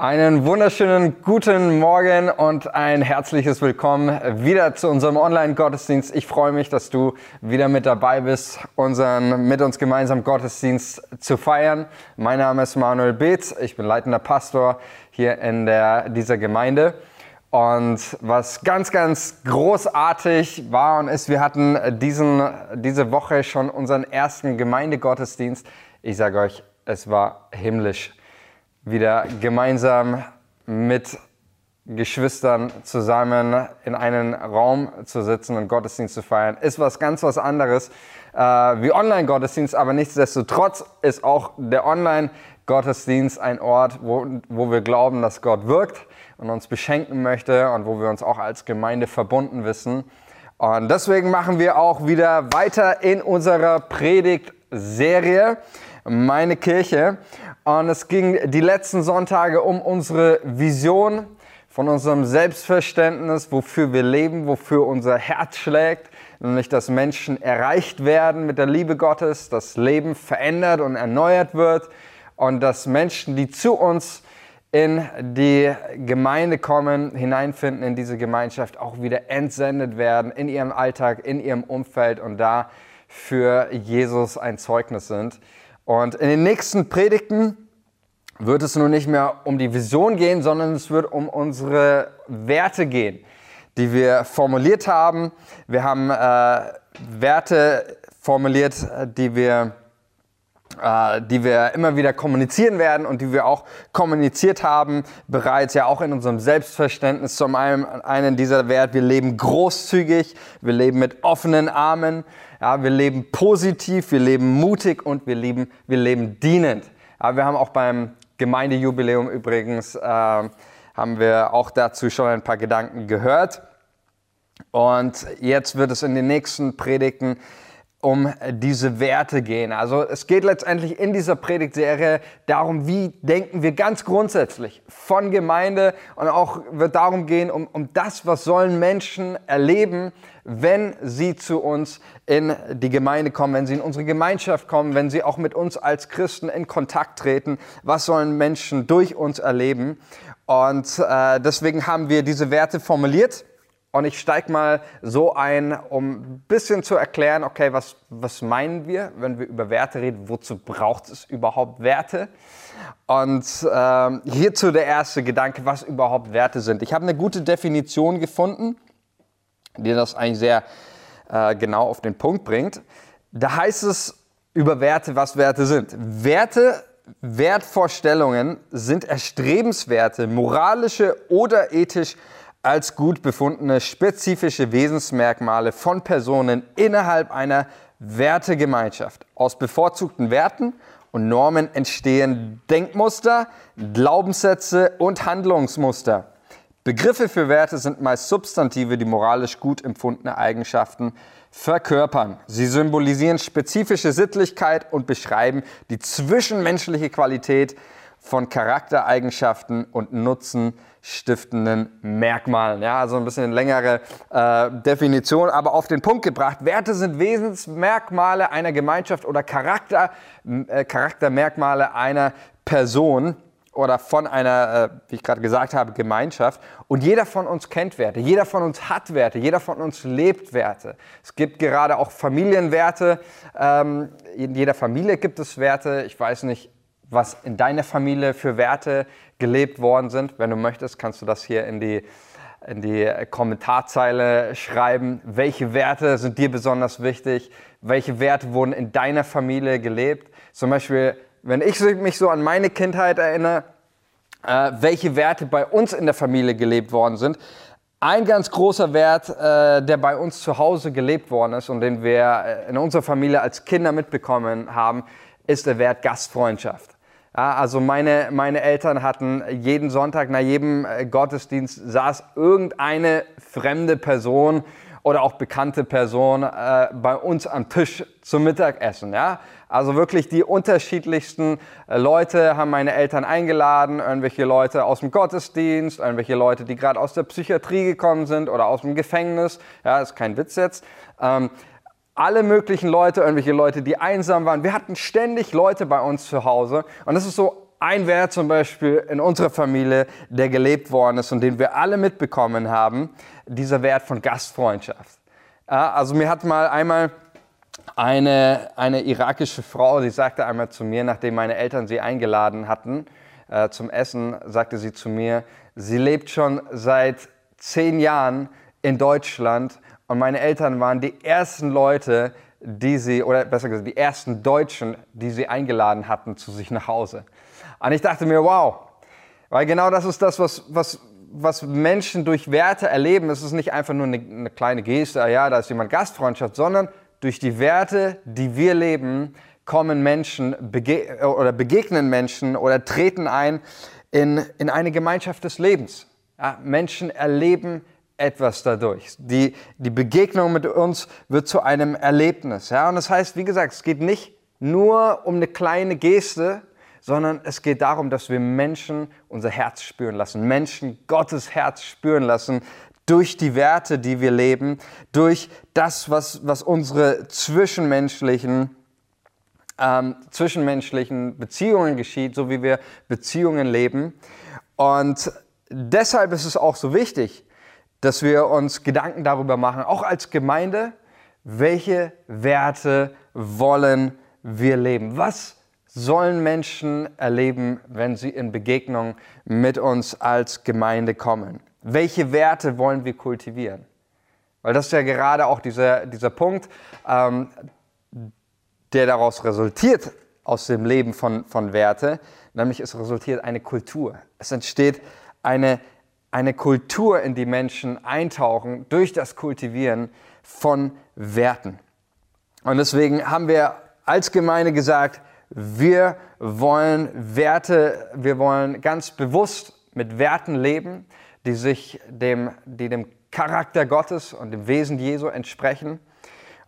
Einen wunderschönen guten Morgen und ein herzliches Willkommen wieder zu unserem Online-Gottesdienst. Ich freue mich, dass du wieder mit dabei bist, unseren mit uns gemeinsam Gottesdienst zu feiern. Mein Name ist Manuel Beetz, ich bin leitender Pastor hier in der, dieser Gemeinde. Und was ganz, ganz großartig war und ist, wir hatten diesen, diese Woche schon unseren ersten Gemeindegottesdienst. Ich sage euch, es war himmlisch wieder gemeinsam mit Geschwistern zusammen in einen Raum zu sitzen und Gottesdienst zu feiern, ist was ganz was anderes äh, wie Online-Gottesdienst, aber nichtsdestotrotz ist auch der Online-Gottesdienst ein Ort, wo, wo wir glauben, dass Gott wirkt und uns beschenken möchte und wo wir uns auch als Gemeinde verbunden wissen. Und deswegen machen wir auch wieder weiter in unserer Predigtserie, meine Kirche. Und es ging die letzten Sonntage um unsere Vision von unserem Selbstverständnis, wofür wir leben, wofür unser Herz schlägt, nämlich dass Menschen erreicht werden mit der Liebe Gottes, dass Leben verändert und erneuert wird und dass Menschen, die zu uns in die Gemeinde kommen, hineinfinden in diese Gemeinschaft, auch wieder entsendet werden in ihrem Alltag, in ihrem Umfeld und da für Jesus ein Zeugnis sind. Und in den nächsten Predigten wird es nun nicht mehr um die Vision gehen, sondern es wird um unsere Werte gehen, die wir formuliert haben. Wir haben äh, Werte formuliert, die wir, äh, die wir immer wieder kommunizieren werden und die wir auch kommuniziert haben, bereits ja auch in unserem Selbstverständnis. Zum einen, einen dieser Wert, wir leben großzügig, wir leben mit offenen Armen. Ja, wir leben positiv, wir leben mutig und wir leben, wir leben dienend. Aber wir haben auch beim Gemeindejubiläum übrigens, äh, haben wir auch dazu schon ein paar Gedanken gehört. Und jetzt wird es in den nächsten Predigten um diese Werte gehen. Also es geht letztendlich in dieser Predigtserie darum, wie denken wir ganz grundsätzlich von Gemeinde und auch wird darum gehen, um, um das, was sollen Menschen erleben, wenn sie zu uns in die Gemeinde kommen, wenn sie in unsere Gemeinschaft kommen, wenn sie auch mit uns als Christen in Kontakt treten, was sollen Menschen durch uns erleben. Und äh, deswegen haben wir diese Werte formuliert und ich steige mal so ein, um ein bisschen zu erklären, okay, was, was meinen wir, wenn wir über Werte reden? Wozu braucht es überhaupt Werte? Und ähm, hierzu der erste Gedanke, was überhaupt Werte sind. Ich habe eine gute Definition gefunden, die das eigentlich sehr äh, genau auf den Punkt bringt. Da heißt es über Werte, was Werte sind. Werte, Wertvorstellungen sind erstrebenswerte, moralische oder ethisch als gut befundene spezifische Wesensmerkmale von Personen innerhalb einer Wertegemeinschaft. Aus bevorzugten Werten und Normen entstehen Denkmuster, Glaubenssätze und Handlungsmuster. Begriffe für Werte sind meist Substantive, die moralisch gut empfundene Eigenschaften verkörpern. Sie symbolisieren spezifische Sittlichkeit und beschreiben die zwischenmenschliche Qualität von Charaktereigenschaften und Nutzen stiftenden Merkmalen. Ja, also ein bisschen längere äh, Definition, aber auf den Punkt gebracht. Werte sind Wesensmerkmale einer Gemeinschaft oder Charakter, äh, Charaktermerkmale einer Person oder von einer, äh, wie ich gerade gesagt habe, Gemeinschaft. Und jeder von uns kennt Werte, jeder von uns hat Werte, jeder von uns lebt Werte. Es gibt gerade auch Familienwerte. Ähm, in jeder Familie gibt es Werte. Ich weiß nicht, was in deiner Familie für Werte gelebt worden sind. Wenn du möchtest, kannst du das hier in die, in die Kommentarzeile schreiben. Welche Werte sind dir besonders wichtig? Welche Werte wurden in deiner Familie gelebt? Zum Beispiel, wenn ich mich so an meine Kindheit erinnere, äh, welche Werte bei uns in der Familie gelebt worden sind. Ein ganz großer Wert, äh, der bei uns zu Hause gelebt worden ist und den wir äh, in unserer Familie als Kinder mitbekommen haben, ist der Wert Gastfreundschaft. Ja, also meine, meine Eltern hatten jeden Sonntag nach jedem äh, Gottesdienst saß irgendeine fremde Person oder auch bekannte Person äh, bei uns am Tisch zum Mittagessen. Ja? Also wirklich die unterschiedlichsten äh, Leute haben meine Eltern eingeladen, irgendwelche Leute aus dem Gottesdienst, irgendwelche Leute, die gerade aus der Psychiatrie gekommen sind oder aus dem Gefängnis. Ja, ist kein Witz jetzt. Ähm, alle möglichen Leute, irgendwelche Leute, die einsam waren. Wir hatten ständig Leute bei uns zu Hause. Und das ist so ein Wert zum Beispiel in unserer Familie, der gelebt worden ist und den wir alle mitbekommen haben, dieser Wert von Gastfreundschaft. Ja, also mir hat mal einmal eine, eine irakische Frau, sie sagte einmal zu mir, nachdem meine Eltern sie eingeladen hatten äh, zum Essen, sagte sie zu mir, sie lebt schon seit zehn Jahren in Deutschland und meine Eltern waren die ersten Leute, die sie, oder besser gesagt, die ersten Deutschen, die sie eingeladen hatten zu sich nach Hause. Und ich dachte mir, wow, weil genau das ist das, was, was, was Menschen durch Werte erleben. Es ist nicht einfach nur eine, eine kleine Geste, ah ja, da ist jemand Gastfreundschaft, sondern durch die Werte, die wir leben, kommen Menschen bege oder begegnen Menschen oder treten ein in, in eine Gemeinschaft des Lebens. Ja, Menschen erleben etwas dadurch. Die, die Begegnung mit uns wird zu einem Erlebnis. Ja? Und das heißt, wie gesagt, es geht nicht nur um eine kleine Geste, sondern es geht darum, dass wir Menschen unser Herz spüren lassen, Menschen Gottes Herz spüren lassen durch die Werte, die wir leben, durch das, was, was unsere zwischenmenschlichen ähm, zwischenmenschlichen Beziehungen geschieht, so wie wir Beziehungen leben. Und deshalb ist es auch so wichtig, dass wir uns Gedanken darüber machen, auch als Gemeinde, welche Werte wollen wir leben? Was sollen Menschen erleben, wenn sie in Begegnung mit uns als Gemeinde kommen? Welche Werte wollen wir kultivieren? Weil das ist ja gerade auch dieser, dieser Punkt, ähm, der daraus resultiert, aus dem Leben von, von Werte, nämlich es resultiert eine Kultur. Es entsteht eine eine Kultur, in die Menschen eintauchen durch das Kultivieren von Werten. Und deswegen haben wir als Gemeinde gesagt, wir wollen Werte, wir wollen ganz bewusst mit Werten leben, die sich dem, die dem Charakter Gottes und dem Wesen Jesu entsprechen.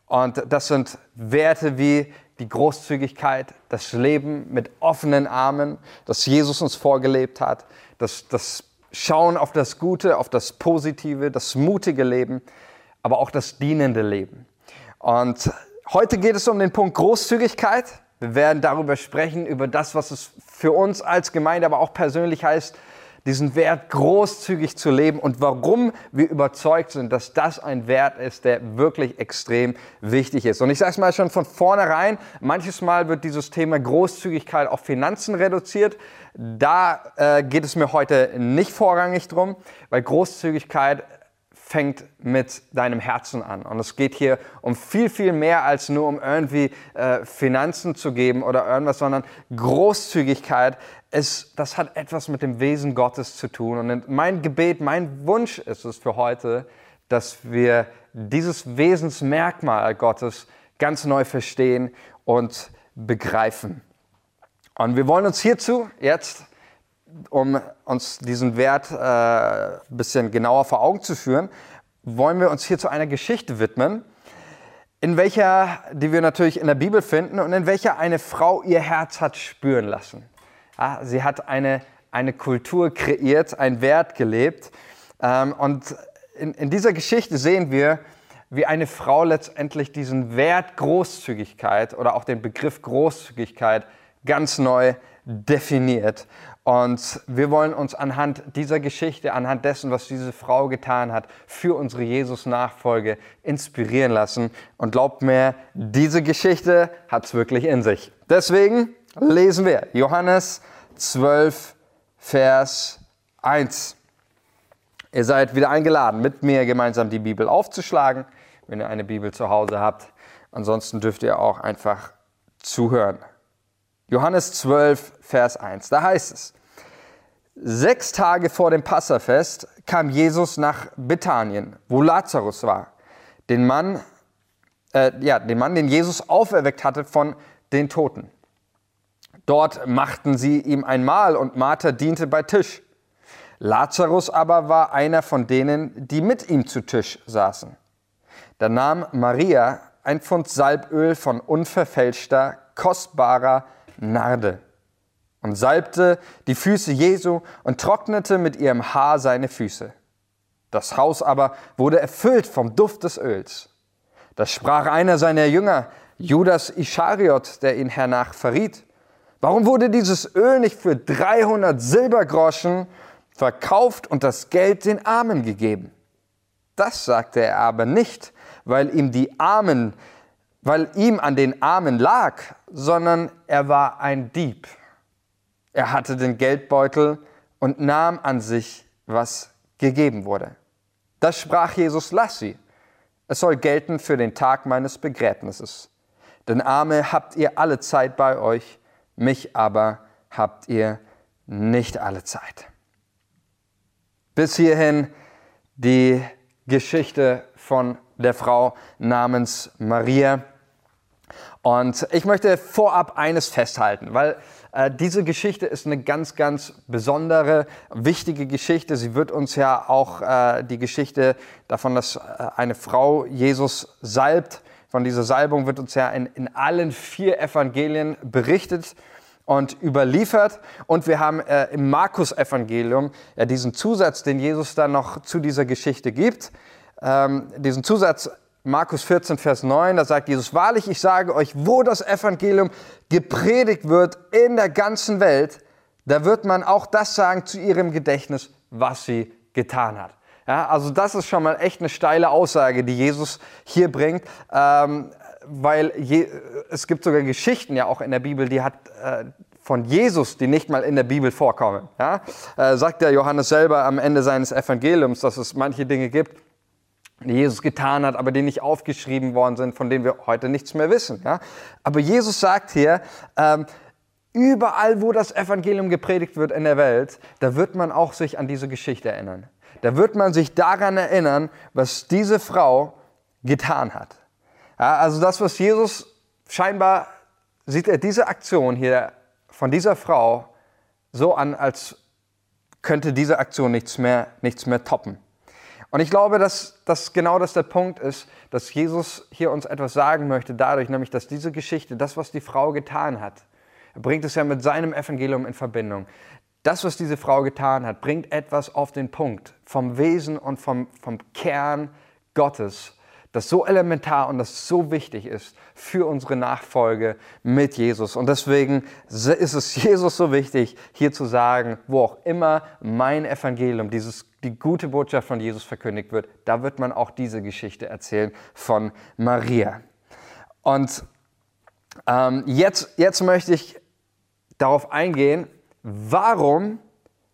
Und das sind Werte wie die Großzügigkeit, das Leben mit offenen Armen, das Jesus uns vorgelebt hat, das, das schauen auf das Gute, auf das Positive, das mutige Leben, aber auch das dienende Leben. Und heute geht es um den Punkt Großzügigkeit. Wir werden darüber sprechen, über das, was es für uns als Gemeinde, aber auch persönlich heißt, diesen Wert großzügig zu leben und warum wir überzeugt sind, dass das ein Wert ist, der wirklich extrem wichtig ist. Und ich sage es mal schon von vornherein, manches Mal wird dieses Thema Großzügigkeit auf Finanzen reduziert. Da äh, geht es mir heute nicht vorrangig drum, weil Großzügigkeit fängt mit deinem Herzen an. Und es geht hier um viel, viel mehr als nur um irgendwie äh, Finanzen zu geben oder irgendwas, sondern Großzügigkeit, ist, das hat etwas mit dem Wesen Gottes zu tun. Und mein Gebet, mein Wunsch ist es für heute, dass wir dieses Wesensmerkmal Gottes ganz neu verstehen und begreifen. Und wir wollen uns hierzu jetzt, um uns diesen Wert äh, ein bisschen genauer vor Augen zu führen, wollen wir uns hierzu einer Geschichte widmen, in welcher, die wir natürlich in der Bibel finden und in welcher eine Frau ihr Herz hat spüren lassen. Ja, sie hat eine, eine Kultur kreiert, einen Wert gelebt. Ähm, und in, in dieser Geschichte sehen wir, wie eine Frau letztendlich diesen Wert Großzügigkeit oder auch den Begriff Großzügigkeit ganz neu definiert. Und wir wollen uns anhand dieser Geschichte, anhand dessen, was diese Frau getan hat, für unsere Jesus-Nachfolge inspirieren lassen. Und glaubt mir, diese Geschichte hat es wirklich in sich. Deswegen lesen wir Johannes 12, Vers 1. Ihr seid wieder eingeladen, mit mir gemeinsam die Bibel aufzuschlagen, wenn ihr eine Bibel zu Hause habt. Ansonsten dürft ihr auch einfach zuhören. Johannes 12, Vers 1. Da heißt es, sechs Tage vor dem Passafest kam Jesus nach Bethanien, wo Lazarus war, den Mann, äh, ja, den Mann, den Jesus auferweckt hatte von den Toten. Dort machten sie ihm ein Mahl und Martha diente bei Tisch. Lazarus aber war einer von denen, die mit ihm zu Tisch saßen. Da nahm Maria ein Pfund Salböl von unverfälschter, kostbarer Narde und salbte die Füße Jesu und trocknete mit ihrem Haar seine Füße. Das Haus aber wurde erfüllt vom Duft des Öls. Da sprach einer seiner Jünger, Judas Ischariot, der ihn hernach verriet, Warum wurde dieses Öl nicht für 300 Silbergroschen verkauft und das Geld den Armen gegeben? Das sagte er aber nicht, weil ihm die Armen, weil ihm an den Armen lag, sondern er war ein Dieb. Er hatte den Geldbeutel und nahm an sich, was gegeben wurde. Das sprach Jesus, lass sie. Es soll gelten für den Tag meines Begräbnisses. Denn Arme habt ihr alle Zeit bei euch, mich aber habt ihr nicht alle Zeit. Bis hierhin die Geschichte von der Frau namens Maria. Und ich möchte vorab eines festhalten, weil äh, diese Geschichte ist eine ganz, ganz besondere, wichtige Geschichte. Sie wird uns ja auch äh, die Geschichte davon, dass äh, eine Frau Jesus salbt, von dieser Salbung wird uns ja in, in allen vier Evangelien berichtet und überliefert. Und wir haben äh, im Markus-Evangelium ja diesen Zusatz, den Jesus dann noch zu dieser Geschichte gibt. Ähm, diesen Zusatz Markus 14, Vers 9, da sagt Jesus, wahrlich, ich sage euch, wo das Evangelium gepredigt wird in der ganzen Welt, da wird man auch das sagen zu ihrem Gedächtnis, was sie getan hat. Ja, also das ist schon mal echt eine steile Aussage, die Jesus hier bringt, ähm, weil je, es gibt sogar Geschichten ja auch in der Bibel, die hat äh, von Jesus, die nicht mal in der Bibel vorkommen. Ja? Äh, sagt der Johannes selber am Ende seines Evangeliums, dass es manche Dinge gibt, die Jesus getan hat, aber die nicht aufgeschrieben worden sind, von denen wir heute nichts mehr wissen. Ja? Aber Jesus sagt hier, ähm, überall, wo das Evangelium gepredigt wird in der Welt, da wird man auch sich an diese Geschichte erinnern. Da wird man sich daran erinnern, was diese Frau getan hat. Ja, also das, was Jesus scheinbar sieht er diese Aktion hier von dieser Frau so an, als könnte diese Aktion nichts mehr, nichts mehr toppen. Und ich glaube, dass, dass genau das der Punkt ist, dass Jesus hier uns etwas sagen möchte, dadurch nämlich, dass diese Geschichte, das, was die Frau getan hat, er bringt es ja mit seinem Evangelium in Verbindung. Das, was diese Frau getan hat, bringt etwas auf den Punkt vom Wesen und vom, vom Kern Gottes, das so elementar und das so wichtig ist für unsere Nachfolge mit Jesus. Und deswegen ist es Jesus so wichtig, hier zu sagen, wo auch immer mein Evangelium, dieses, die gute Botschaft von Jesus verkündigt wird, da wird man auch diese Geschichte erzählen von Maria. Und ähm, jetzt, jetzt möchte ich darauf eingehen, warum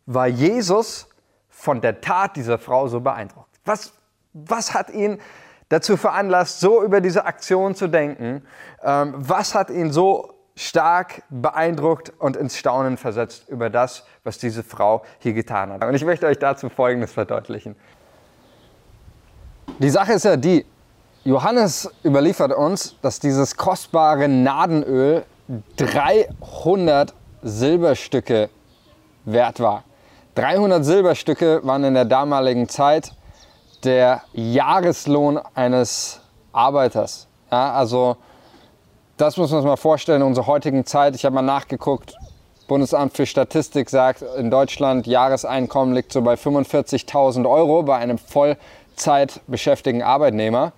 war Jesus von der Tat dieser Frau so beeindruckt? Was, was hat ihn dazu veranlasst, so über diese Aktion zu denken? Ähm, was hat ihn so stark beeindruckt und ins Staunen versetzt über das, was diese Frau hier getan hat? Und ich möchte euch dazu Folgendes verdeutlichen. Die Sache ist ja die, Johannes überliefert uns, dass dieses kostbare Nadenöl 300 Silberstücke wert war. 300 Silberstücke waren in der damaligen Zeit der Jahreslohn eines Arbeiters. Ja, also das muss man sich mal vorstellen in unserer heutigen Zeit. Ich habe mal nachgeguckt, Bundesamt für Statistik sagt, in Deutschland Jahreseinkommen liegt so bei 45.000 Euro bei einem Vollzeit beschäftigten Arbeitnehmer.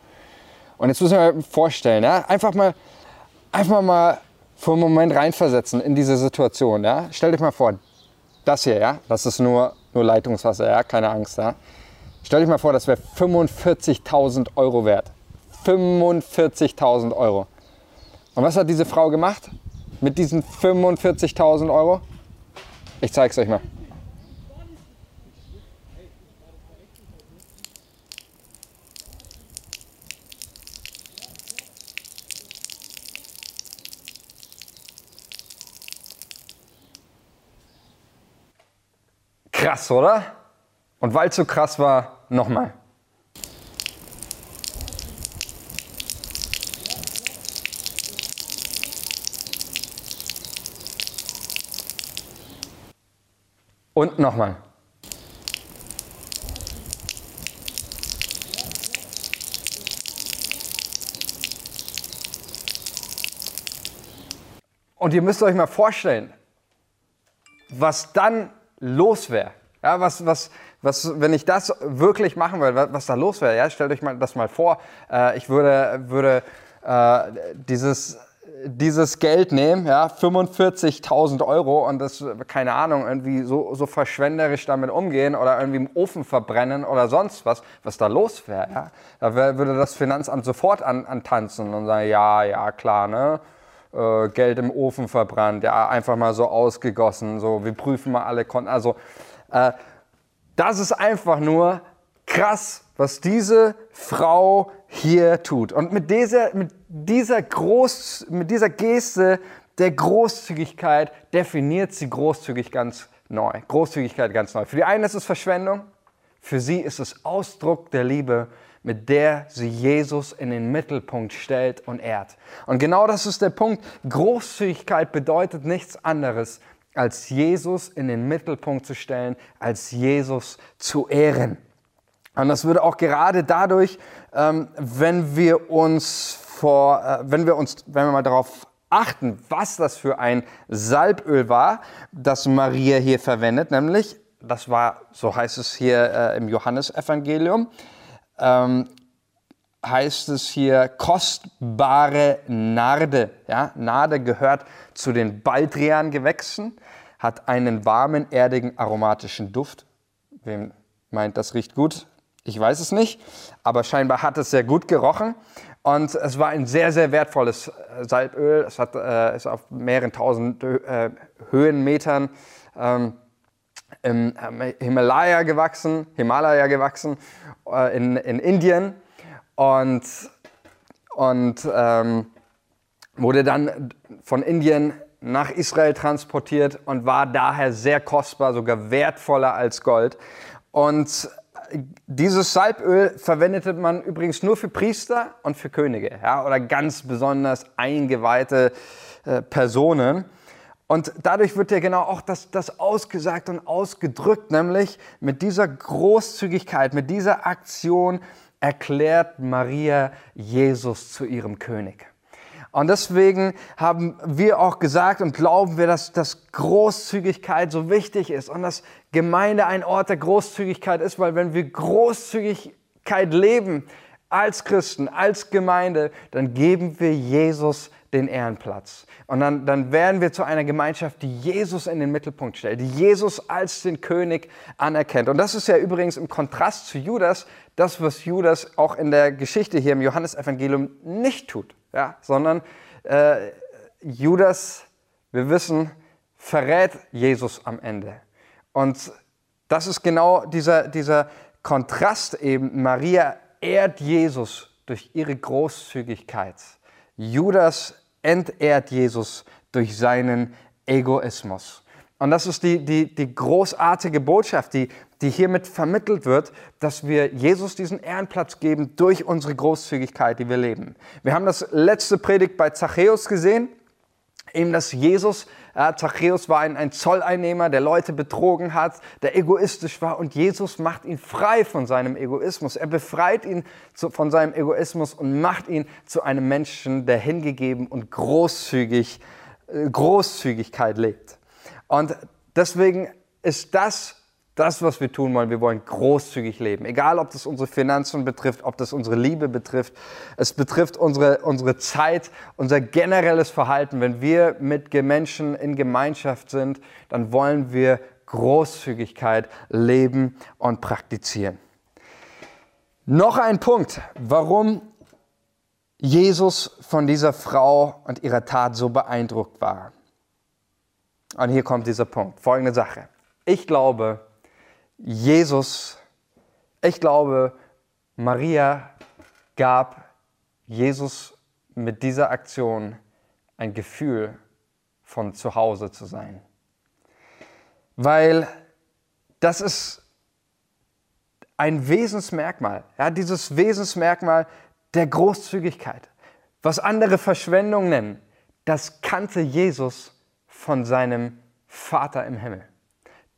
Und jetzt müssen wir mal vorstellen, ja, einfach mal, einfach mal für einen Moment reinversetzen in diese Situation. Ja. Stellt euch mal vor, das hier, ja, das ist nur, nur Leitungswasser, ja, keine Angst. Ja. Stell dich mal vor, das wäre 45.000 Euro wert. 45.000 Euro. Und was hat diese Frau gemacht mit diesen 45.000 Euro? Ich zeige es euch mal. Krass, oder? Und weil es so krass war, Nochmal. Und nochmal. Und ihr müsst euch mal vorstellen, was dann los wäre. Ja, was, was, was, wenn ich das wirklich machen würde, was da los wäre, ja, stellt euch mal das mal vor, äh, ich würde, würde äh, dieses, dieses Geld nehmen, ja, 45.000 Euro und das, keine Ahnung, irgendwie so, so verschwenderisch damit umgehen oder irgendwie im Ofen verbrennen oder sonst was, was da los wäre. Ja? Da wär, würde das Finanzamt sofort an, antanzen und sagen, ja, ja, klar, ne? Äh, Geld im Ofen verbrannt, ja, einfach mal so ausgegossen, so, wir prüfen mal alle Konten. Also, äh, das ist einfach nur krass, was diese Frau hier tut. Und mit dieser, mit dieser, Groß, mit dieser Geste der Großzügigkeit definiert sie Großzügig ganz neu. Großzügigkeit ganz neu. Für die einen ist es Verschwendung, für sie ist es Ausdruck der Liebe, mit der sie Jesus in den Mittelpunkt stellt und ehrt. Und genau das ist der Punkt. Großzügigkeit bedeutet nichts anderes, als Jesus in den Mittelpunkt zu stellen, als Jesus zu ehren. Und das würde auch gerade dadurch, ähm, wenn wir uns vor, äh, wenn wir uns, wenn wir mal darauf achten, was das für ein Salböl war, das Maria hier verwendet, nämlich, das war, so heißt es hier äh, im Johannesevangelium, ähm, heißt es hier kostbare Narde. Ja? Narde gehört zu den Baldrian-Gewächsen, hat einen warmen, erdigen, aromatischen Duft. Wem meint, das riecht gut? Ich weiß es nicht, aber scheinbar hat es sehr gut gerochen. Und es war ein sehr, sehr wertvolles äh, Salböl. Es hat, äh, ist auf mehreren tausend äh, Höhenmetern ähm, im Himalaya gewachsen, Himalaya gewachsen äh, in, in Indien und, und ähm, wurde dann von Indien nach Israel transportiert und war daher sehr kostbar, sogar wertvoller als Gold. Und dieses Salböl verwendete man übrigens nur für Priester und für Könige ja, oder ganz besonders eingeweihte äh, Personen. Und dadurch wird ja genau auch das, das ausgesagt und ausgedrückt, nämlich mit dieser Großzügigkeit, mit dieser Aktion erklärt Maria Jesus zu ihrem König. Und deswegen haben wir auch gesagt und glauben wir, dass, dass Großzügigkeit so wichtig ist und dass Gemeinde ein Ort der Großzügigkeit ist, weil wenn wir Großzügigkeit leben als Christen, als Gemeinde, dann geben wir Jesus den Ehrenplatz. Und dann, dann werden wir zu einer Gemeinschaft, die Jesus in den Mittelpunkt stellt, die Jesus als den König anerkennt. Und das ist ja übrigens im Kontrast zu Judas, das, was Judas auch in der Geschichte hier im Johannesevangelium nicht tut ja, sondern äh, Judas, wir wissen, verrät Jesus am Ende. Und das ist genau dieser, dieser Kontrast eben. Maria ehrt Jesus durch ihre Großzügigkeit. Judas entehrt Jesus durch seinen Egoismus. Und das ist die, die, die großartige Botschaft, die, die hiermit vermittelt wird, dass wir Jesus diesen Ehrenplatz geben durch unsere Großzügigkeit, die wir leben. Wir haben das letzte Predigt bei Zachäus gesehen, eben dass Jesus, äh, Zachäus war ein, ein Zolleinnehmer, der Leute betrogen hat, der egoistisch war und Jesus macht ihn frei von seinem Egoismus. Er befreit ihn zu, von seinem Egoismus und macht ihn zu einem Menschen, der hingegeben und großzügig, äh, Großzügigkeit lebt. Und deswegen ist das das, was wir tun wollen. Wir wollen großzügig leben. Egal, ob das unsere Finanzen betrifft, ob das unsere Liebe betrifft. Es betrifft unsere, unsere Zeit, unser generelles Verhalten. Wenn wir mit Menschen in Gemeinschaft sind, dann wollen wir Großzügigkeit leben und praktizieren. Noch ein Punkt, warum Jesus von dieser Frau und ihrer Tat so beeindruckt war. Und hier kommt dieser Punkt. Folgende Sache. Ich glaube, Jesus, ich glaube, Maria gab Jesus mit dieser Aktion ein Gefühl von zu Hause zu sein. Weil das ist ein Wesensmerkmal, ja, dieses Wesensmerkmal der Großzügigkeit. Was andere Verschwendung nennen, das kannte Jesus von seinem Vater im Himmel.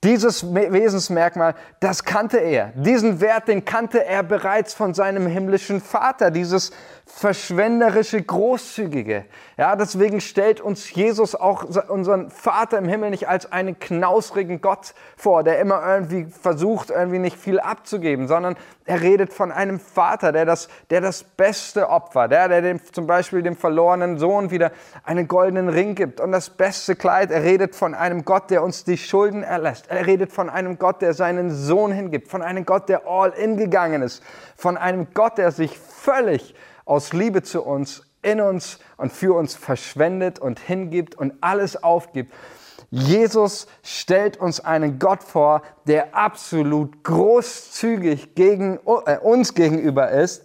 Dieses Wesensmerkmal, das kannte er. Diesen Wert, den kannte er bereits von seinem himmlischen Vater. Dieses verschwenderische, großzügige. Ja, deswegen stellt uns Jesus auch unseren Vater im Himmel nicht als einen knausrigen Gott vor, der immer irgendwie versucht, irgendwie nicht viel abzugeben, sondern er redet von einem Vater, der das, der das beste Opfer, der, der dem, zum Beispiel dem verlorenen Sohn wieder einen goldenen Ring gibt und das beste Kleid. Er redet von einem Gott, der uns die Schulden erlässt. Er redet von einem Gott, der seinen Sohn hingibt, von einem Gott, der all in gegangen ist, von einem Gott, der sich völlig aus Liebe zu uns, in uns und für uns verschwendet und hingibt und alles aufgibt. Jesus stellt uns einen Gott vor, der absolut großzügig gegen, äh, uns gegenüber ist.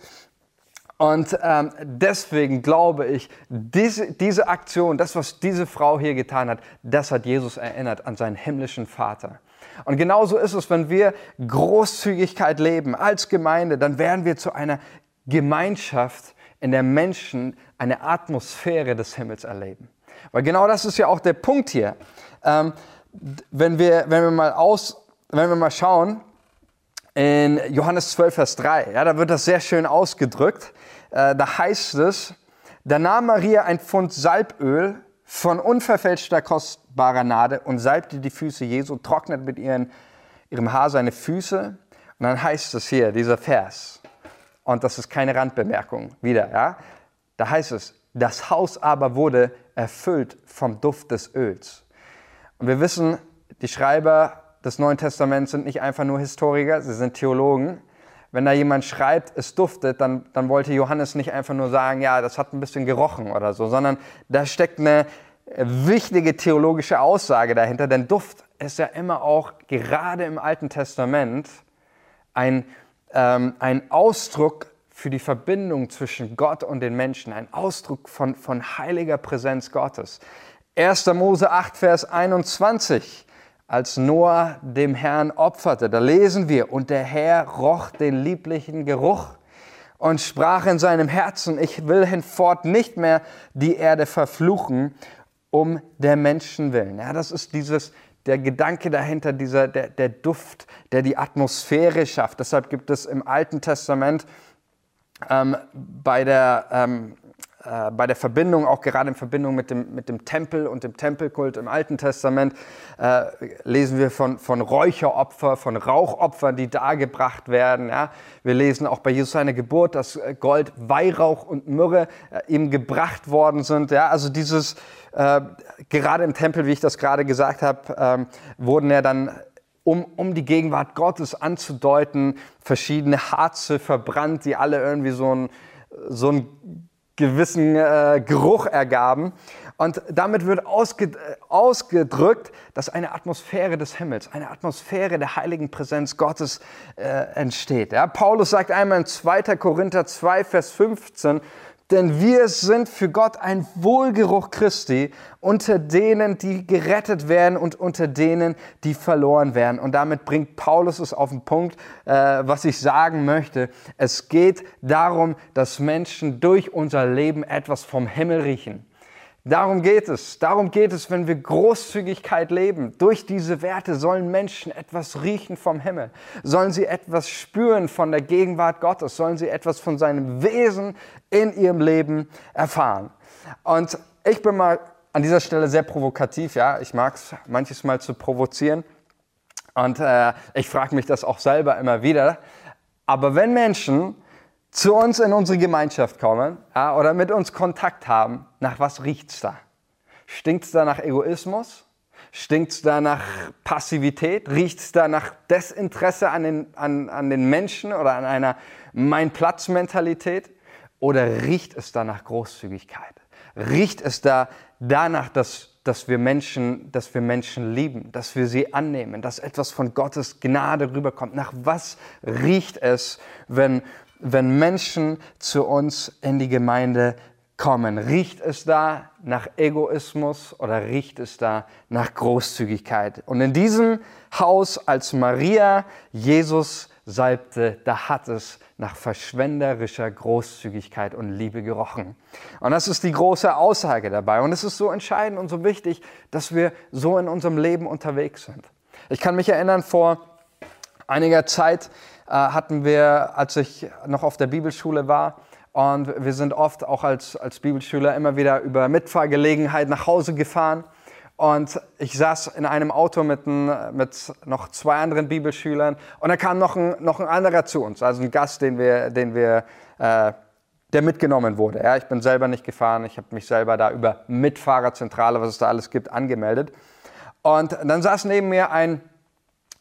Und ähm, deswegen glaube ich, diese, diese Aktion, das, was diese Frau hier getan hat, das hat Jesus erinnert an seinen himmlischen Vater. Und genauso ist es, wenn wir Großzügigkeit leben als Gemeinde, dann werden wir zu einer Gemeinschaft, in der Menschen eine Atmosphäre des Himmels erleben. Weil genau das ist ja auch der Punkt hier. Ähm, wenn, wir, wenn, wir mal aus, wenn wir mal schauen, in Johannes 12, Vers 3, ja, da wird das sehr schön ausgedrückt. Äh, da heißt es, da nahm Maria ein Pfund Salböl von unverfälschter kostbarer Nade und salbte die Füße Jesu, trocknet mit ihren, ihrem Haar seine Füße. Und dann heißt es hier, dieser Vers, und das ist keine Randbemerkung wieder, ja. Da heißt es, das Haus aber wurde erfüllt vom Duft des Öls. Und wir wissen, die Schreiber des Neuen Testaments sind nicht einfach nur Historiker, sie sind Theologen. Wenn da jemand schreibt, es duftet, dann, dann wollte Johannes nicht einfach nur sagen, ja, das hat ein bisschen gerochen oder so, sondern da steckt eine wichtige theologische Aussage dahinter, denn Duft ist ja immer auch gerade im Alten Testament ein ähm, ein Ausdruck für die Verbindung zwischen Gott und den Menschen, ein Ausdruck von, von heiliger Präsenz Gottes. 1. Mose 8, Vers 21, als Noah dem Herrn opferte, da lesen wir, und der Herr roch den lieblichen Geruch und sprach in seinem Herzen, ich will hinfort nicht mehr die Erde verfluchen, um der Menschen willen. Ja, das ist dieses, der Gedanke dahinter, dieser, der, der Duft, der die Atmosphäre schafft. Deshalb gibt es im Alten Testament ähm, bei der ähm, äh, bei der Verbindung, auch gerade in Verbindung mit dem, mit dem Tempel und dem Tempelkult im Alten Testament, äh, lesen wir von, von Räucheropfer, von Rauchopfern, die dargebracht werden. Ja. Wir lesen auch bei Jesus seiner Geburt, dass äh, Gold, Weihrauch und Myrrhe äh, ihm gebracht worden sind. Ja. Also dieses, äh, gerade im Tempel, wie ich das gerade gesagt habe, ähm, wurden ja dann um, um die Gegenwart Gottes anzudeuten, verschiedene Harze verbrannt, die alle irgendwie so ein, so ein gewissen äh, Geruch ergaben. Und damit wird ausge, ausgedrückt, dass eine Atmosphäre des Himmels, eine Atmosphäre der heiligen Präsenz Gottes äh, entsteht. Ja, Paulus sagt einmal in 2. Korinther 2, Vers 15, denn wir sind für Gott ein Wohlgeruch Christi unter denen, die gerettet werden und unter denen, die verloren werden. Und damit bringt Paulus es auf den Punkt, äh, was ich sagen möchte. Es geht darum, dass Menschen durch unser Leben etwas vom Himmel riechen. Darum geht es. Darum geht es, wenn wir Großzügigkeit leben. Durch diese Werte sollen Menschen etwas riechen vom Himmel. Sollen sie etwas spüren von der Gegenwart Gottes. Sollen sie etwas von seinem Wesen in ihrem Leben erfahren. Und ich bin mal an dieser Stelle sehr provokativ. Ja, ich mag es manches Mal zu provozieren. Und äh, ich frage mich das auch selber immer wieder. Aber wenn Menschen zu uns in unsere Gemeinschaft kommen ja, oder mit uns Kontakt haben, nach was riecht es da? Stinkt es da nach Egoismus? Stinkt es da nach Passivität? Riecht es da nach Desinteresse an den, an, an den Menschen oder an einer Mein-Platz-Mentalität? Oder riecht es da nach Großzügigkeit? Riecht es da danach, dass, dass, wir Menschen, dass wir Menschen lieben, dass wir sie annehmen, dass etwas von Gottes Gnade rüberkommt? Nach was riecht es, wenn wenn Menschen zu uns in die Gemeinde kommen? Riecht es da nach Egoismus oder riecht es da nach Großzügigkeit? Und in diesem Haus, als Maria Jesus salbte, da hat es nach verschwenderischer Großzügigkeit und Liebe gerochen. Und das ist die große Aussage dabei. Und es ist so entscheidend und so wichtig, dass wir so in unserem Leben unterwegs sind. Ich kann mich erinnern, vor einiger Zeit hatten wir, als ich noch auf der Bibelschule war, und wir sind oft auch als, als Bibelschüler immer wieder über Mitfahrgelegenheit nach Hause gefahren. Und ich saß in einem Auto mit, ein, mit noch zwei anderen Bibelschülern und da kam noch ein, noch ein anderer zu uns, also ein Gast, den wir, den wir, äh, der mitgenommen wurde. Ja, ich bin selber nicht gefahren, ich habe mich selber da über Mitfahrerzentrale, was es da alles gibt, angemeldet. Und dann saß neben mir ein,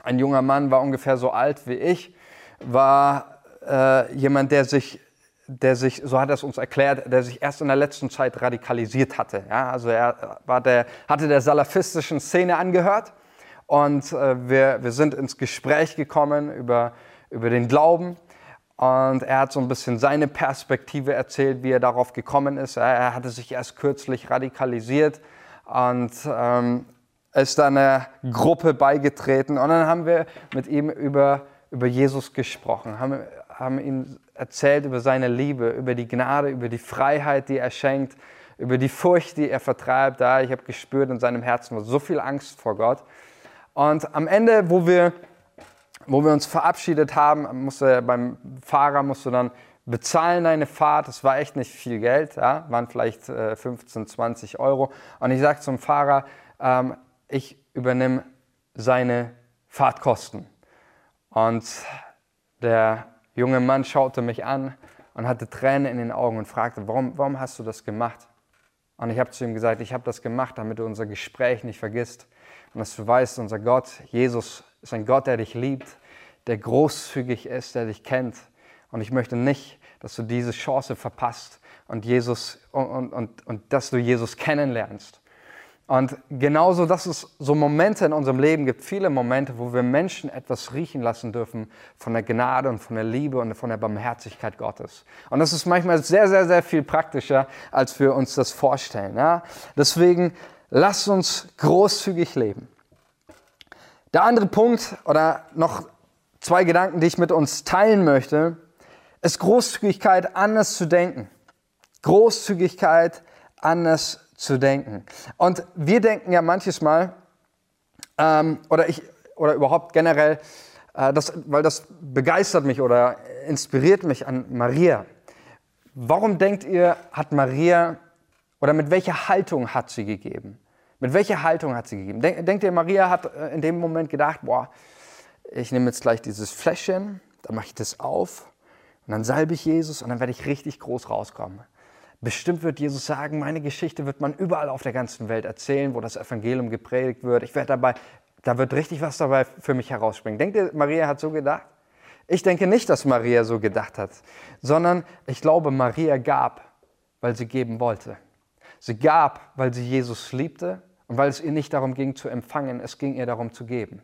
ein junger Mann, war ungefähr so alt wie ich, war äh, jemand, der sich der sich, so hat er es uns erklärt, der sich erst in der letzten Zeit radikalisiert hatte. Ja, also er war der, hatte der salafistischen Szene angehört und äh, wir, wir sind ins Gespräch gekommen über, über den Glauben und er hat so ein bisschen seine Perspektive erzählt, wie er darauf gekommen ist. Er, hatte sich erst kürzlich radikalisiert und ähm, ist einer Gruppe beigetreten und dann haben wir mit ihm über, über Jesus gesprochen, haben, haben ihn erzählt über seine Liebe, über die Gnade, über die Freiheit, die er schenkt, über die Furcht, die er vertreibt. Da ich habe gespürt, in seinem Herzen war so viel Angst vor Gott. Und am Ende, wo wir, wo wir uns verabschiedet haben, musste beim Fahrer musst dann bezahlen deine Fahrt. Das war echt nicht viel Geld, ja? waren vielleicht äh, 15, 20 Euro. Und ich sage zum Fahrer, ähm, ich übernehme seine Fahrtkosten. Und der junge Mann schaute mich an und hatte Tränen in den Augen und fragte, warum, warum hast du das gemacht? Und ich habe zu ihm gesagt, ich habe das gemacht, damit du unser Gespräch nicht vergisst und dass du weißt, unser Gott, Jesus, ist ein Gott, der dich liebt, der großzügig ist, der dich kennt. Und ich möchte nicht, dass du diese Chance verpasst und, Jesus, und, und, und, und dass du Jesus kennenlernst. Und genauso, dass es so Momente in unserem Leben gibt, viele Momente, wo wir Menschen etwas riechen lassen dürfen von der Gnade und von der Liebe und von der Barmherzigkeit Gottes. Und das ist manchmal sehr, sehr, sehr viel praktischer, als wir uns das vorstellen. Ja? Deswegen lasst uns großzügig leben. Der andere Punkt oder noch zwei Gedanken, die ich mit uns teilen möchte, ist Großzügigkeit anders zu denken. Großzügigkeit anders zu denken. Und wir denken ja manches Mal, ähm, oder ich, oder überhaupt generell, äh, das, weil das begeistert mich oder inspiriert mich an Maria. Warum denkt ihr, hat Maria oder mit welcher Haltung hat sie gegeben? Mit welcher Haltung hat sie gegeben? Denk, denkt ihr, Maria hat äh, in dem Moment gedacht, boah, ich nehme jetzt gleich dieses Fläschchen, dann mache ich das auf und dann salbe ich Jesus und dann werde ich richtig groß rauskommen. Bestimmt wird Jesus sagen, meine Geschichte wird man überall auf der ganzen Welt erzählen, wo das Evangelium gepredigt wird. Ich werde dabei, da wird richtig was dabei für mich herausspringen. Denkt ihr, Maria hat so gedacht? Ich denke nicht, dass Maria so gedacht hat, sondern ich glaube, Maria gab, weil sie geben wollte. Sie gab, weil sie Jesus liebte und weil es ihr nicht darum ging zu empfangen, es ging ihr darum zu geben.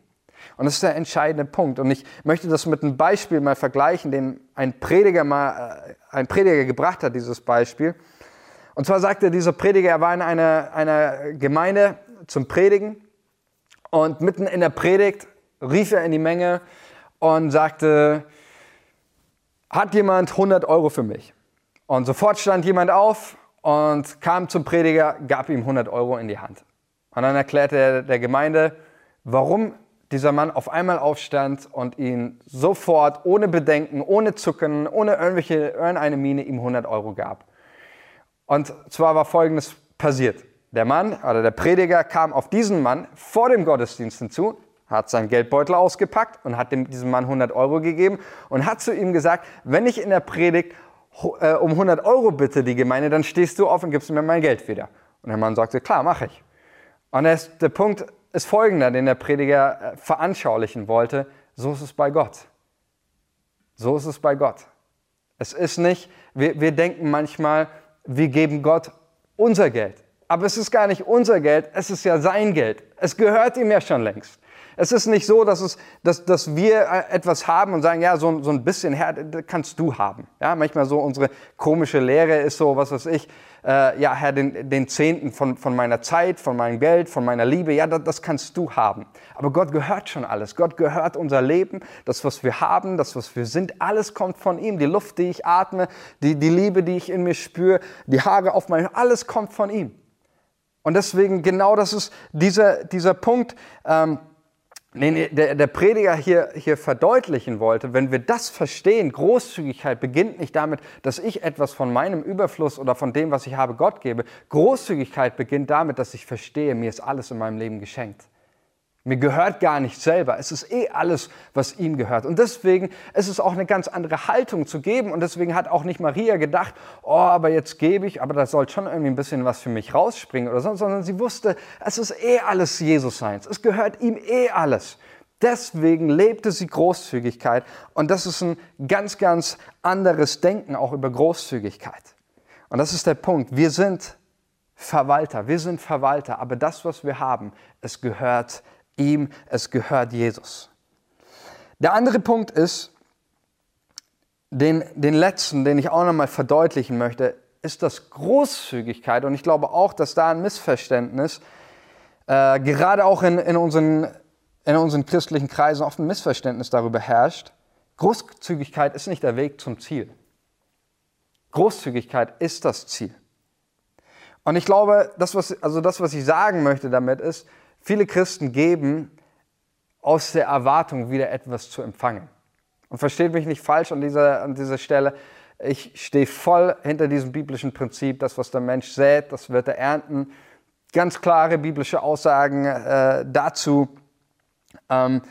Und das ist der entscheidende Punkt. Und ich möchte das mit einem Beispiel mal vergleichen, den ein Prediger mal, äh, ein Prediger gebracht hat, dieses Beispiel. Und zwar sagte dieser Prediger, er war in einer, einer Gemeinde zum Predigen und mitten in der Predigt rief er in die Menge und sagte, hat jemand 100 Euro für mich? Und sofort stand jemand auf und kam zum Prediger, gab ihm 100 Euro in die Hand. Und dann erklärte er der Gemeinde, warum dieser Mann auf einmal aufstand und ihn sofort, ohne Bedenken, ohne Zucken, ohne irgendwelche, irgendeine Miene ihm 100 Euro gab. Und zwar war Folgendes passiert. Der Mann oder der Prediger kam auf diesen Mann vor dem Gottesdienst hinzu, hat seinen Geldbeutel ausgepackt und hat dem, diesem Mann 100 Euro gegeben und hat zu ihm gesagt, wenn ich in der Predigt äh, um 100 Euro bitte die Gemeinde, dann stehst du auf und gibst mir mein Geld wieder. Und der Mann sagte, klar, mache ich. Und der Punkt ist folgender, den der Prediger äh, veranschaulichen wollte. So ist es bei Gott. So ist es bei Gott. Es ist nicht, wir, wir denken manchmal, wir geben Gott unser Geld. Aber es ist gar nicht unser Geld, es ist ja sein Geld. Es gehört ihm ja schon längst. Es ist nicht so, dass, es, dass, dass wir äh, etwas haben und sagen, ja, so, so ein bisschen Herr, kannst du haben. Ja, manchmal so unsere komische Lehre ist so, was weiß ich, äh, ja, Herr, den, den Zehnten von, von meiner Zeit, von meinem Geld, von meiner Liebe, ja, das, das kannst du haben. Aber Gott gehört schon alles. Gott gehört unser Leben, das, was wir haben, das, was wir sind, alles kommt von ihm. Die Luft, die ich atme, die, die Liebe, die ich in mir spüre, die Haare auf meinem, alles kommt von ihm. Und deswegen, genau das ist dieser, dieser Punkt, ähm, nee, nee, der, der Prediger hier, hier verdeutlichen wollte, wenn wir das verstehen, Großzügigkeit beginnt nicht damit, dass ich etwas von meinem Überfluss oder von dem, was ich habe, Gott gebe. Großzügigkeit beginnt damit, dass ich verstehe, mir ist alles in meinem Leben geschenkt. Mir gehört gar nicht selber. Es ist eh alles, was ihm gehört. Und deswegen ist es auch eine ganz andere Haltung zu geben. Und deswegen hat auch nicht Maria gedacht, oh, aber jetzt gebe ich, aber da soll schon irgendwie ein bisschen was für mich rausspringen oder so, sondern sie wusste, es ist eh alles Jesus seins. Es gehört ihm eh alles. Deswegen lebte sie Großzügigkeit. Und das ist ein ganz, ganz anderes Denken auch über Großzügigkeit. Und das ist der Punkt. Wir sind Verwalter. Wir sind Verwalter. Aber das, was wir haben, es gehört ihm, es gehört Jesus. Der andere Punkt ist, den, den letzten, den ich auch nochmal verdeutlichen möchte, ist das Großzügigkeit. Und ich glaube auch, dass da ein Missverständnis, äh, gerade auch in, in, unseren, in unseren christlichen Kreisen, oft ein Missverständnis darüber herrscht. Großzügigkeit ist nicht der Weg zum Ziel. Großzügigkeit ist das Ziel. Und ich glaube, das, was, also das, was ich sagen möchte damit ist, Viele Christen geben aus der Erwartung, wieder etwas zu empfangen. Und versteht mich nicht falsch an dieser, an dieser Stelle. Ich stehe voll hinter diesem biblischen Prinzip, das, was der Mensch sät, das wird er ernten. Ganz klare biblische Aussagen äh, dazu. Ähm,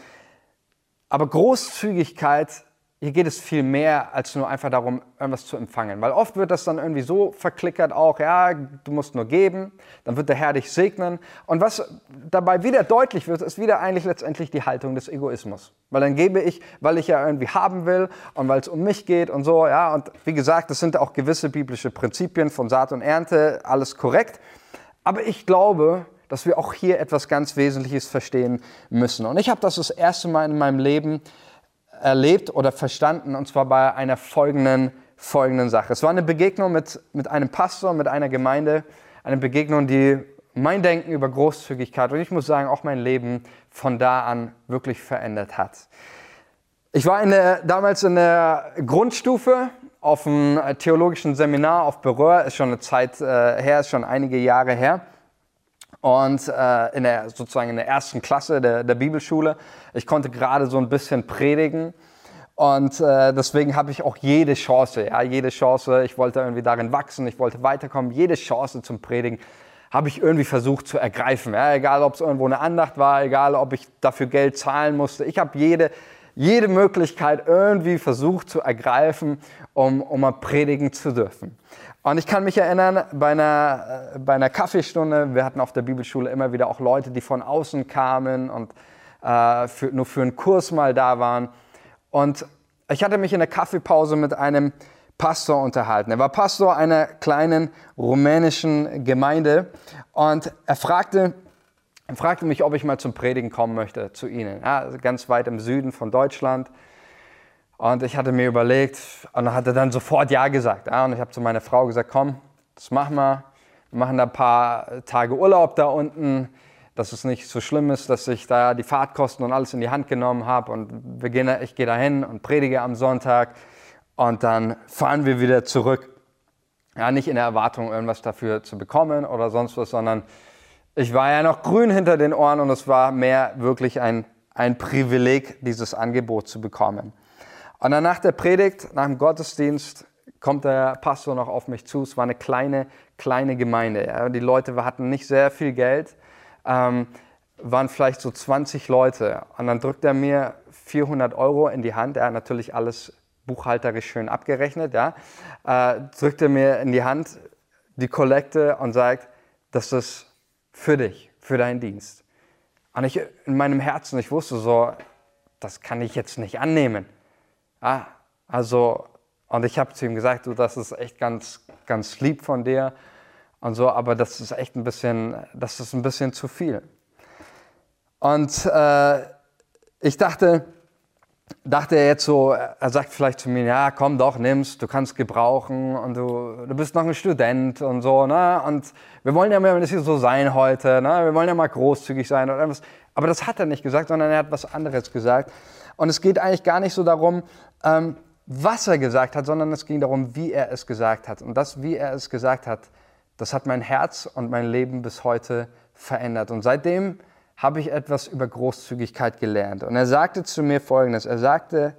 aber Großzügigkeit hier geht es viel mehr als nur einfach darum, irgendwas zu empfangen. Weil oft wird das dann irgendwie so verklickert auch, ja, du musst nur geben, dann wird der Herr dich segnen. Und was dabei wieder deutlich wird, ist wieder eigentlich letztendlich die Haltung des Egoismus. Weil dann gebe ich, weil ich ja irgendwie haben will und weil es um mich geht und so, ja. Und wie gesagt, das sind auch gewisse biblische Prinzipien von Saat und Ernte, alles korrekt. Aber ich glaube, dass wir auch hier etwas ganz Wesentliches verstehen müssen. Und ich habe das das erste Mal in meinem Leben erlebt oder verstanden, und zwar bei einer folgenden, folgenden Sache. Es war eine Begegnung mit, mit einem Pastor, mit einer Gemeinde, eine Begegnung, die mein Denken über Großzügigkeit und ich muss sagen, auch mein Leben von da an wirklich verändert hat. Ich war in der, damals in der Grundstufe auf einem theologischen Seminar auf Berühr, ist schon eine Zeit äh, her, ist schon einige Jahre her und äh, in der, sozusagen in der ersten Klasse der, der Bibelschule. Ich konnte gerade so ein bisschen predigen und äh, deswegen habe ich auch jede Chance, ja, jede Chance, ich wollte irgendwie darin wachsen, ich wollte weiterkommen, jede Chance zum Predigen habe ich irgendwie versucht zu ergreifen. Ja, egal, ob es irgendwo eine Andacht war, egal, ob ich dafür Geld zahlen musste. Ich habe jede, jede Möglichkeit irgendwie versucht zu ergreifen, um, um mal predigen zu dürfen. Und ich kann mich erinnern, bei einer, äh, bei einer Kaffeestunde, wir hatten auf der Bibelschule immer wieder auch Leute, die von außen kamen und äh, für, nur für einen Kurs mal da waren. Und ich hatte mich in der Kaffeepause mit einem Pastor unterhalten. Er war Pastor einer kleinen rumänischen Gemeinde und er fragte, er fragte mich, ob ich mal zum Predigen kommen möchte zu ihnen. Ja, ganz weit im Süden von Deutschland. Und ich hatte mir überlegt und hatte dann sofort Ja gesagt. Ja, und ich habe zu meiner Frau gesagt, komm, das machen wir. Wir machen da ein paar Tage Urlaub da unten, dass es nicht so schlimm ist, dass ich da die Fahrtkosten und alles in die Hand genommen habe. Und wir gehen, ich gehe da hin und predige am Sonntag. Und dann fahren wir wieder zurück. Ja, nicht in der Erwartung, irgendwas dafür zu bekommen oder sonst was, sondern ich war ja noch grün hinter den Ohren und es war mehr wirklich ein, ein Privileg, dieses Angebot zu bekommen. Und dann nach der Predigt, nach dem Gottesdienst, kommt der Pastor noch auf mich zu. Es war eine kleine, kleine Gemeinde. Ja. Die Leute hatten nicht sehr viel Geld, ähm, waren vielleicht so 20 Leute. Und dann drückt er mir 400 Euro in die Hand. Er hat natürlich alles buchhalterisch schön abgerechnet. Ja. Äh, drückt er mir in die Hand die Kollekte und sagt, das ist für dich, für deinen Dienst. Und ich in meinem Herzen, ich wusste so, das kann ich jetzt nicht annehmen. Ah, also, und ich habe zu ihm gesagt, du, das ist echt ganz, ganz lieb von dir und so, aber das ist echt ein bisschen, das ist ein bisschen zu viel. Und äh, ich dachte, dachte er jetzt so, er sagt vielleicht zu mir, ja, komm doch, nimm's, du kannst gebrauchen und du, du bist noch ein Student und so, ne? Und wir wollen ja mal ein bisschen so sein heute, ne? Wir wollen ja mal großzügig sein oder irgendwas. Aber das hat er nicht gesagt, sondern er hat was anderes gesagt. Und es geht eigentlich gar nicht so darum, ähm, was er gesagt hat, sondern es ging darum, wie er es gesagt hat. Und das, wie er es gesagt hat, das hat mein Herz und mein Leben bis heute verändert. Und seitdem habe ich etwas über Großzügigkeit gelernt. Und er sagte zu mir Folgendes. Er sagte,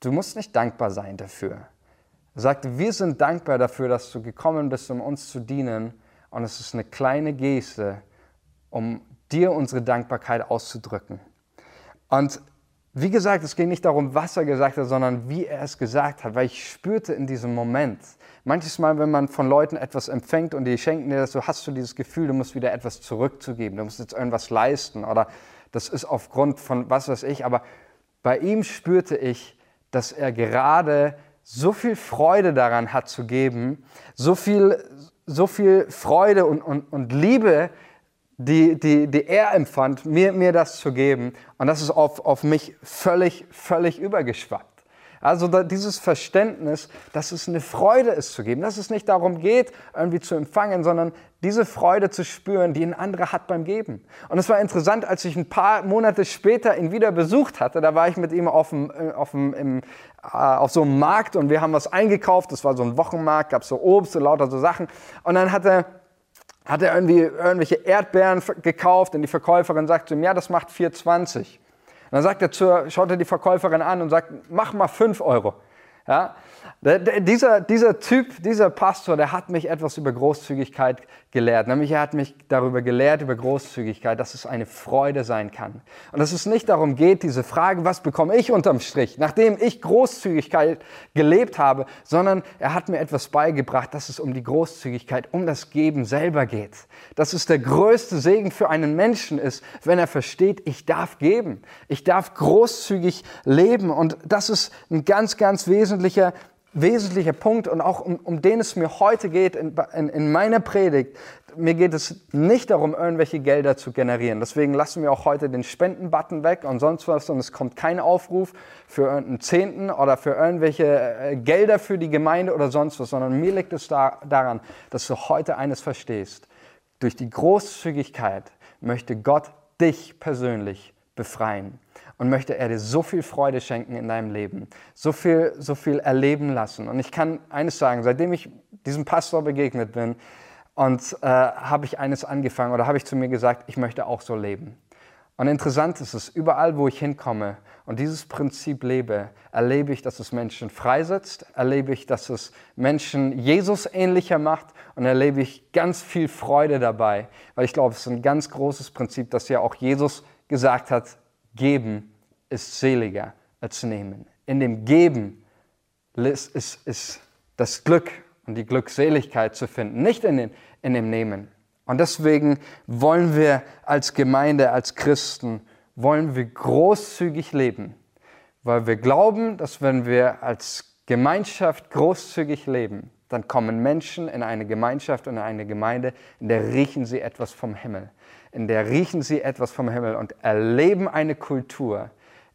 du musst nicht dankbar sein dafür. Er sagte, wir sind dankbar dafür, dass du gekommen bist, um uns zu dienen. Und es ist eine kleine Geste, um dir unsere Dankbarkeit auszudrücken. Und wie gesagt, es ging nicht darum, was er gesagt hat, sondern wie er es gesagt hat, weil ich spürte in diesem Moment, manches Mal, wenn man von Leuten etwas empfängt und die schenken dir das, so hast du dieses Gefühl, du musst wieder etwas zurückzugeben, du musst jetzt irgendwas leisten oder das ist aufgrund von was weiß ich, aber bei ihm spürte ich, dass er gerade so viel Freude daran hat zu geben, so viel, so viel Freude und, und, und Liebe die, die, die er empfand, mir, mir das zu geben. Und das ist auf, auf mich völlig, völlig übergeschwappt. Also dieses Verständnis, dass es eine Freude ist zu geben, dass es nicht darum geht, irgendwie zu empfangen, sondern diese Freude zu spüren, die ein anderer hat beim Geben. Und es war interessant, als ich ein paar Monate später ihn wieder besucht hatte, da war ich mit ihm auf, dem, äh, auf, dem, im, äh, auf so einem Markt und wir haben was eingekauft, das war so ein Wochenmarkt, gab so Obst und lauter so Sachen. Und dann hat er hat er irgendwie irgendwelche Erdbeeren gekauft und die Verkäuferin sagt zu ihm, ja, das macht 4,20. Und dann sagt er zur, schaut er die Verkäuferin an und sagt, mach mal 5 Euro. Ja? Dieser, dieser Typ, dieser Pastor, der hat mich etwas über Großzügigkeit gelehrt. Nämlich er hat mich darüber gelehrt, über Großzügigkeit, dass es eine Freude sein kann. Und dass es nicht darum geht, diese Frage, was bekomme ich unterm Strich, nachdem ich Großzügigkeit gelebt habe, sondern er hat mir etwas beigebracht, dass es um die Großzügigkeit, um das Geben selber geht. Dass es der größte Segen für einen Menschen ist, wenn er versteht, ich darf geben. Ich darf großzügig leben. Und das ist ein ganz, ganz wesentlicher wesentlicher Punkt und auch um, um den es mir heute geht in, in, in, meiner Predigt. Mir geht es nicht darum, irgendwelche Gelder zu generieren. Deswegen lassen wir auch heute den Spenden-Button weg und sonst was und es kommt kein Aufruf für irgendeinen Zehnten oder für irgendwelche äh, Gelder für die Gemeinde oder sonst was, sondern mir liegt es da, daran, dass du heute eines verstehst. Durch die Großzügigkeit möchte Gott dich persönlich befreien und möchte er dir so viel Freude schenken in deinem Leben, so viel, so viel erleben lassen. Und ich kann eines sagen, seitdem ich diesem Pastor begegnet bin, und äh, habe ich eines angefangen oder habe ich zu mir gesagt, ich möchte auch so leben. Und interessant ist es, überall wo ich hinkomme und dieses Prinzip lebe, erlebe ich, dass es Menschen freisetzt, erlebe ich, dass es Menschen Jesus ähnlicher macht und erlebe ich ganz viel Freude dabei, weil ich glaube, es ist ein ganz großes Prinzip, das ja auch Jesus gesagt hat, geben ist seliger als nehmen. In dem Geben ist, ist, ist das Glück und die Glückseligkeit zu finden, nicht in, den, in dem Nehmen. Und deswegen wollen wir als Gemeinde, als Christen, wollen wir großzügig leben, weil wir glauben, dass wenn wir als Gemeinschaft großzügig leben, dann kommen Menschen in eine Gemeinschaft und in eine Gemeinde, in der riechen sie etwas vom Himmel, in der riechen sie etwas vom Himmel und erleben eine Kultur,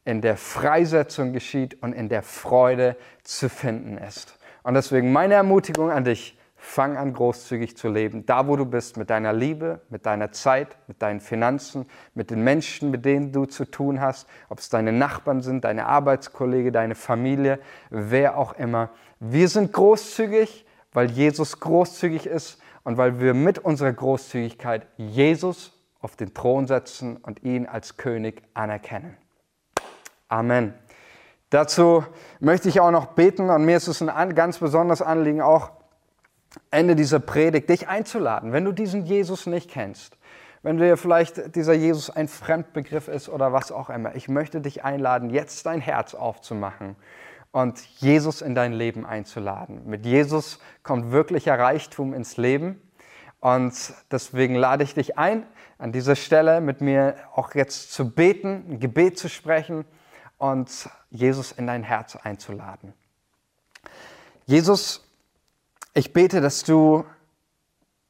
in der Freisetzung geschieht und in der Freude zu finden ist. Und deswegen meine Ermutigung an dich, fang an großzügig zu leben, da wo du bist, mit deiner Liebe, mit deiner Zeit, mit deinen Finanzen, mit den Menschen, mit denen du zu tun hast, ob es deine Nachbarn sind, deine Arbeitskollege, deine Familie, wer auch immer. Wir sind großzügig, weil Jesus großzügig ist und weil wir mit unserer Großzügigkeit Jesus auf den Thron setzen und ihn als König anerkennen. Amen. Dazu möchte ich auch noch beten und mir ist es ein ganz besonderes Anliegen, auch Ende dieser Predigt, dich einzuladen, wenn du diesen Jesus nicht kennst, wenn dir vielleicht dieser Jesus ein Fremdbegriff ist oder was auch immer. Ich möchte dich einladen, jetzt dein Herz aufzumachen und Jesus in dein Leben einzuladen. Mit Jesus kommt wirklicher Reichtum ins Leben und deswegen lade ich dich ein, an dieser Stelle mit mir auch jetzt zu beten, ein Gebet zu sprechen und Jesus in dein Herz einzuladen. Jesus, ich bete, dass du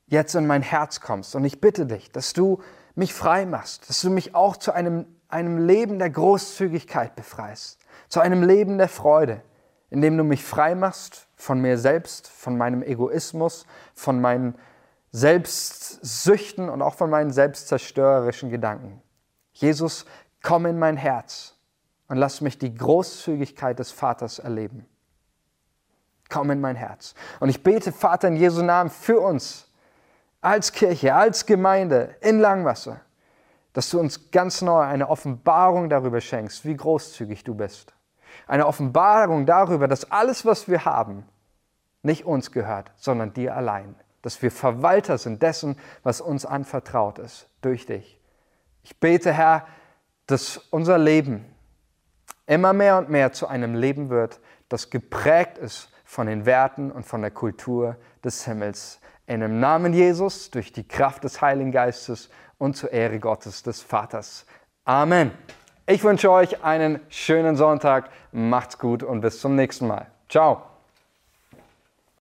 jetzt in mein Herz kommst und ich bitte dich, dass du mich frei machst, dass du mich auch zu einem, einem Leben der Großzügigkeit befreist, zu einem Leben der Freude, indem du mich frei machst von mir selbst, von meinem Egoismus, von meinen Selbstsüchten und auch von meinen selbstzerstörerischen Gedanken. Jesus, komm in mein Herz und lass mich die Großzügigkeit des Vaters erleben. Komm in mein Herz. Und ich bete, Vater, in Jesu Namen für uns, als Kirche, als Gemeinde in Langwasser, dass du uns ganz neu eine Offenbarung darüber schenkst, wie großzügig du bist. Eine Offenbarung darüber, dass alles, was wir haben, nicht uns gehört, sondern dir allein. Dass wir Verwalter sind dessen, was uns anvertraut ist, durch dich. Ich bete, Herr, dass unser Leben immer mehr und mehr zu einem Leben wird, das geprägt ist von den Werten und von der Kultur des Himmels. In dem Namen Jesus, durch die Kraft des Heiligen Geistes und zur Ehre Gottes des Vaters. Amen. Ich wünsche euch einen schönen Sonntag. Macht's gut und bis zum nächsten Mal. Ciao.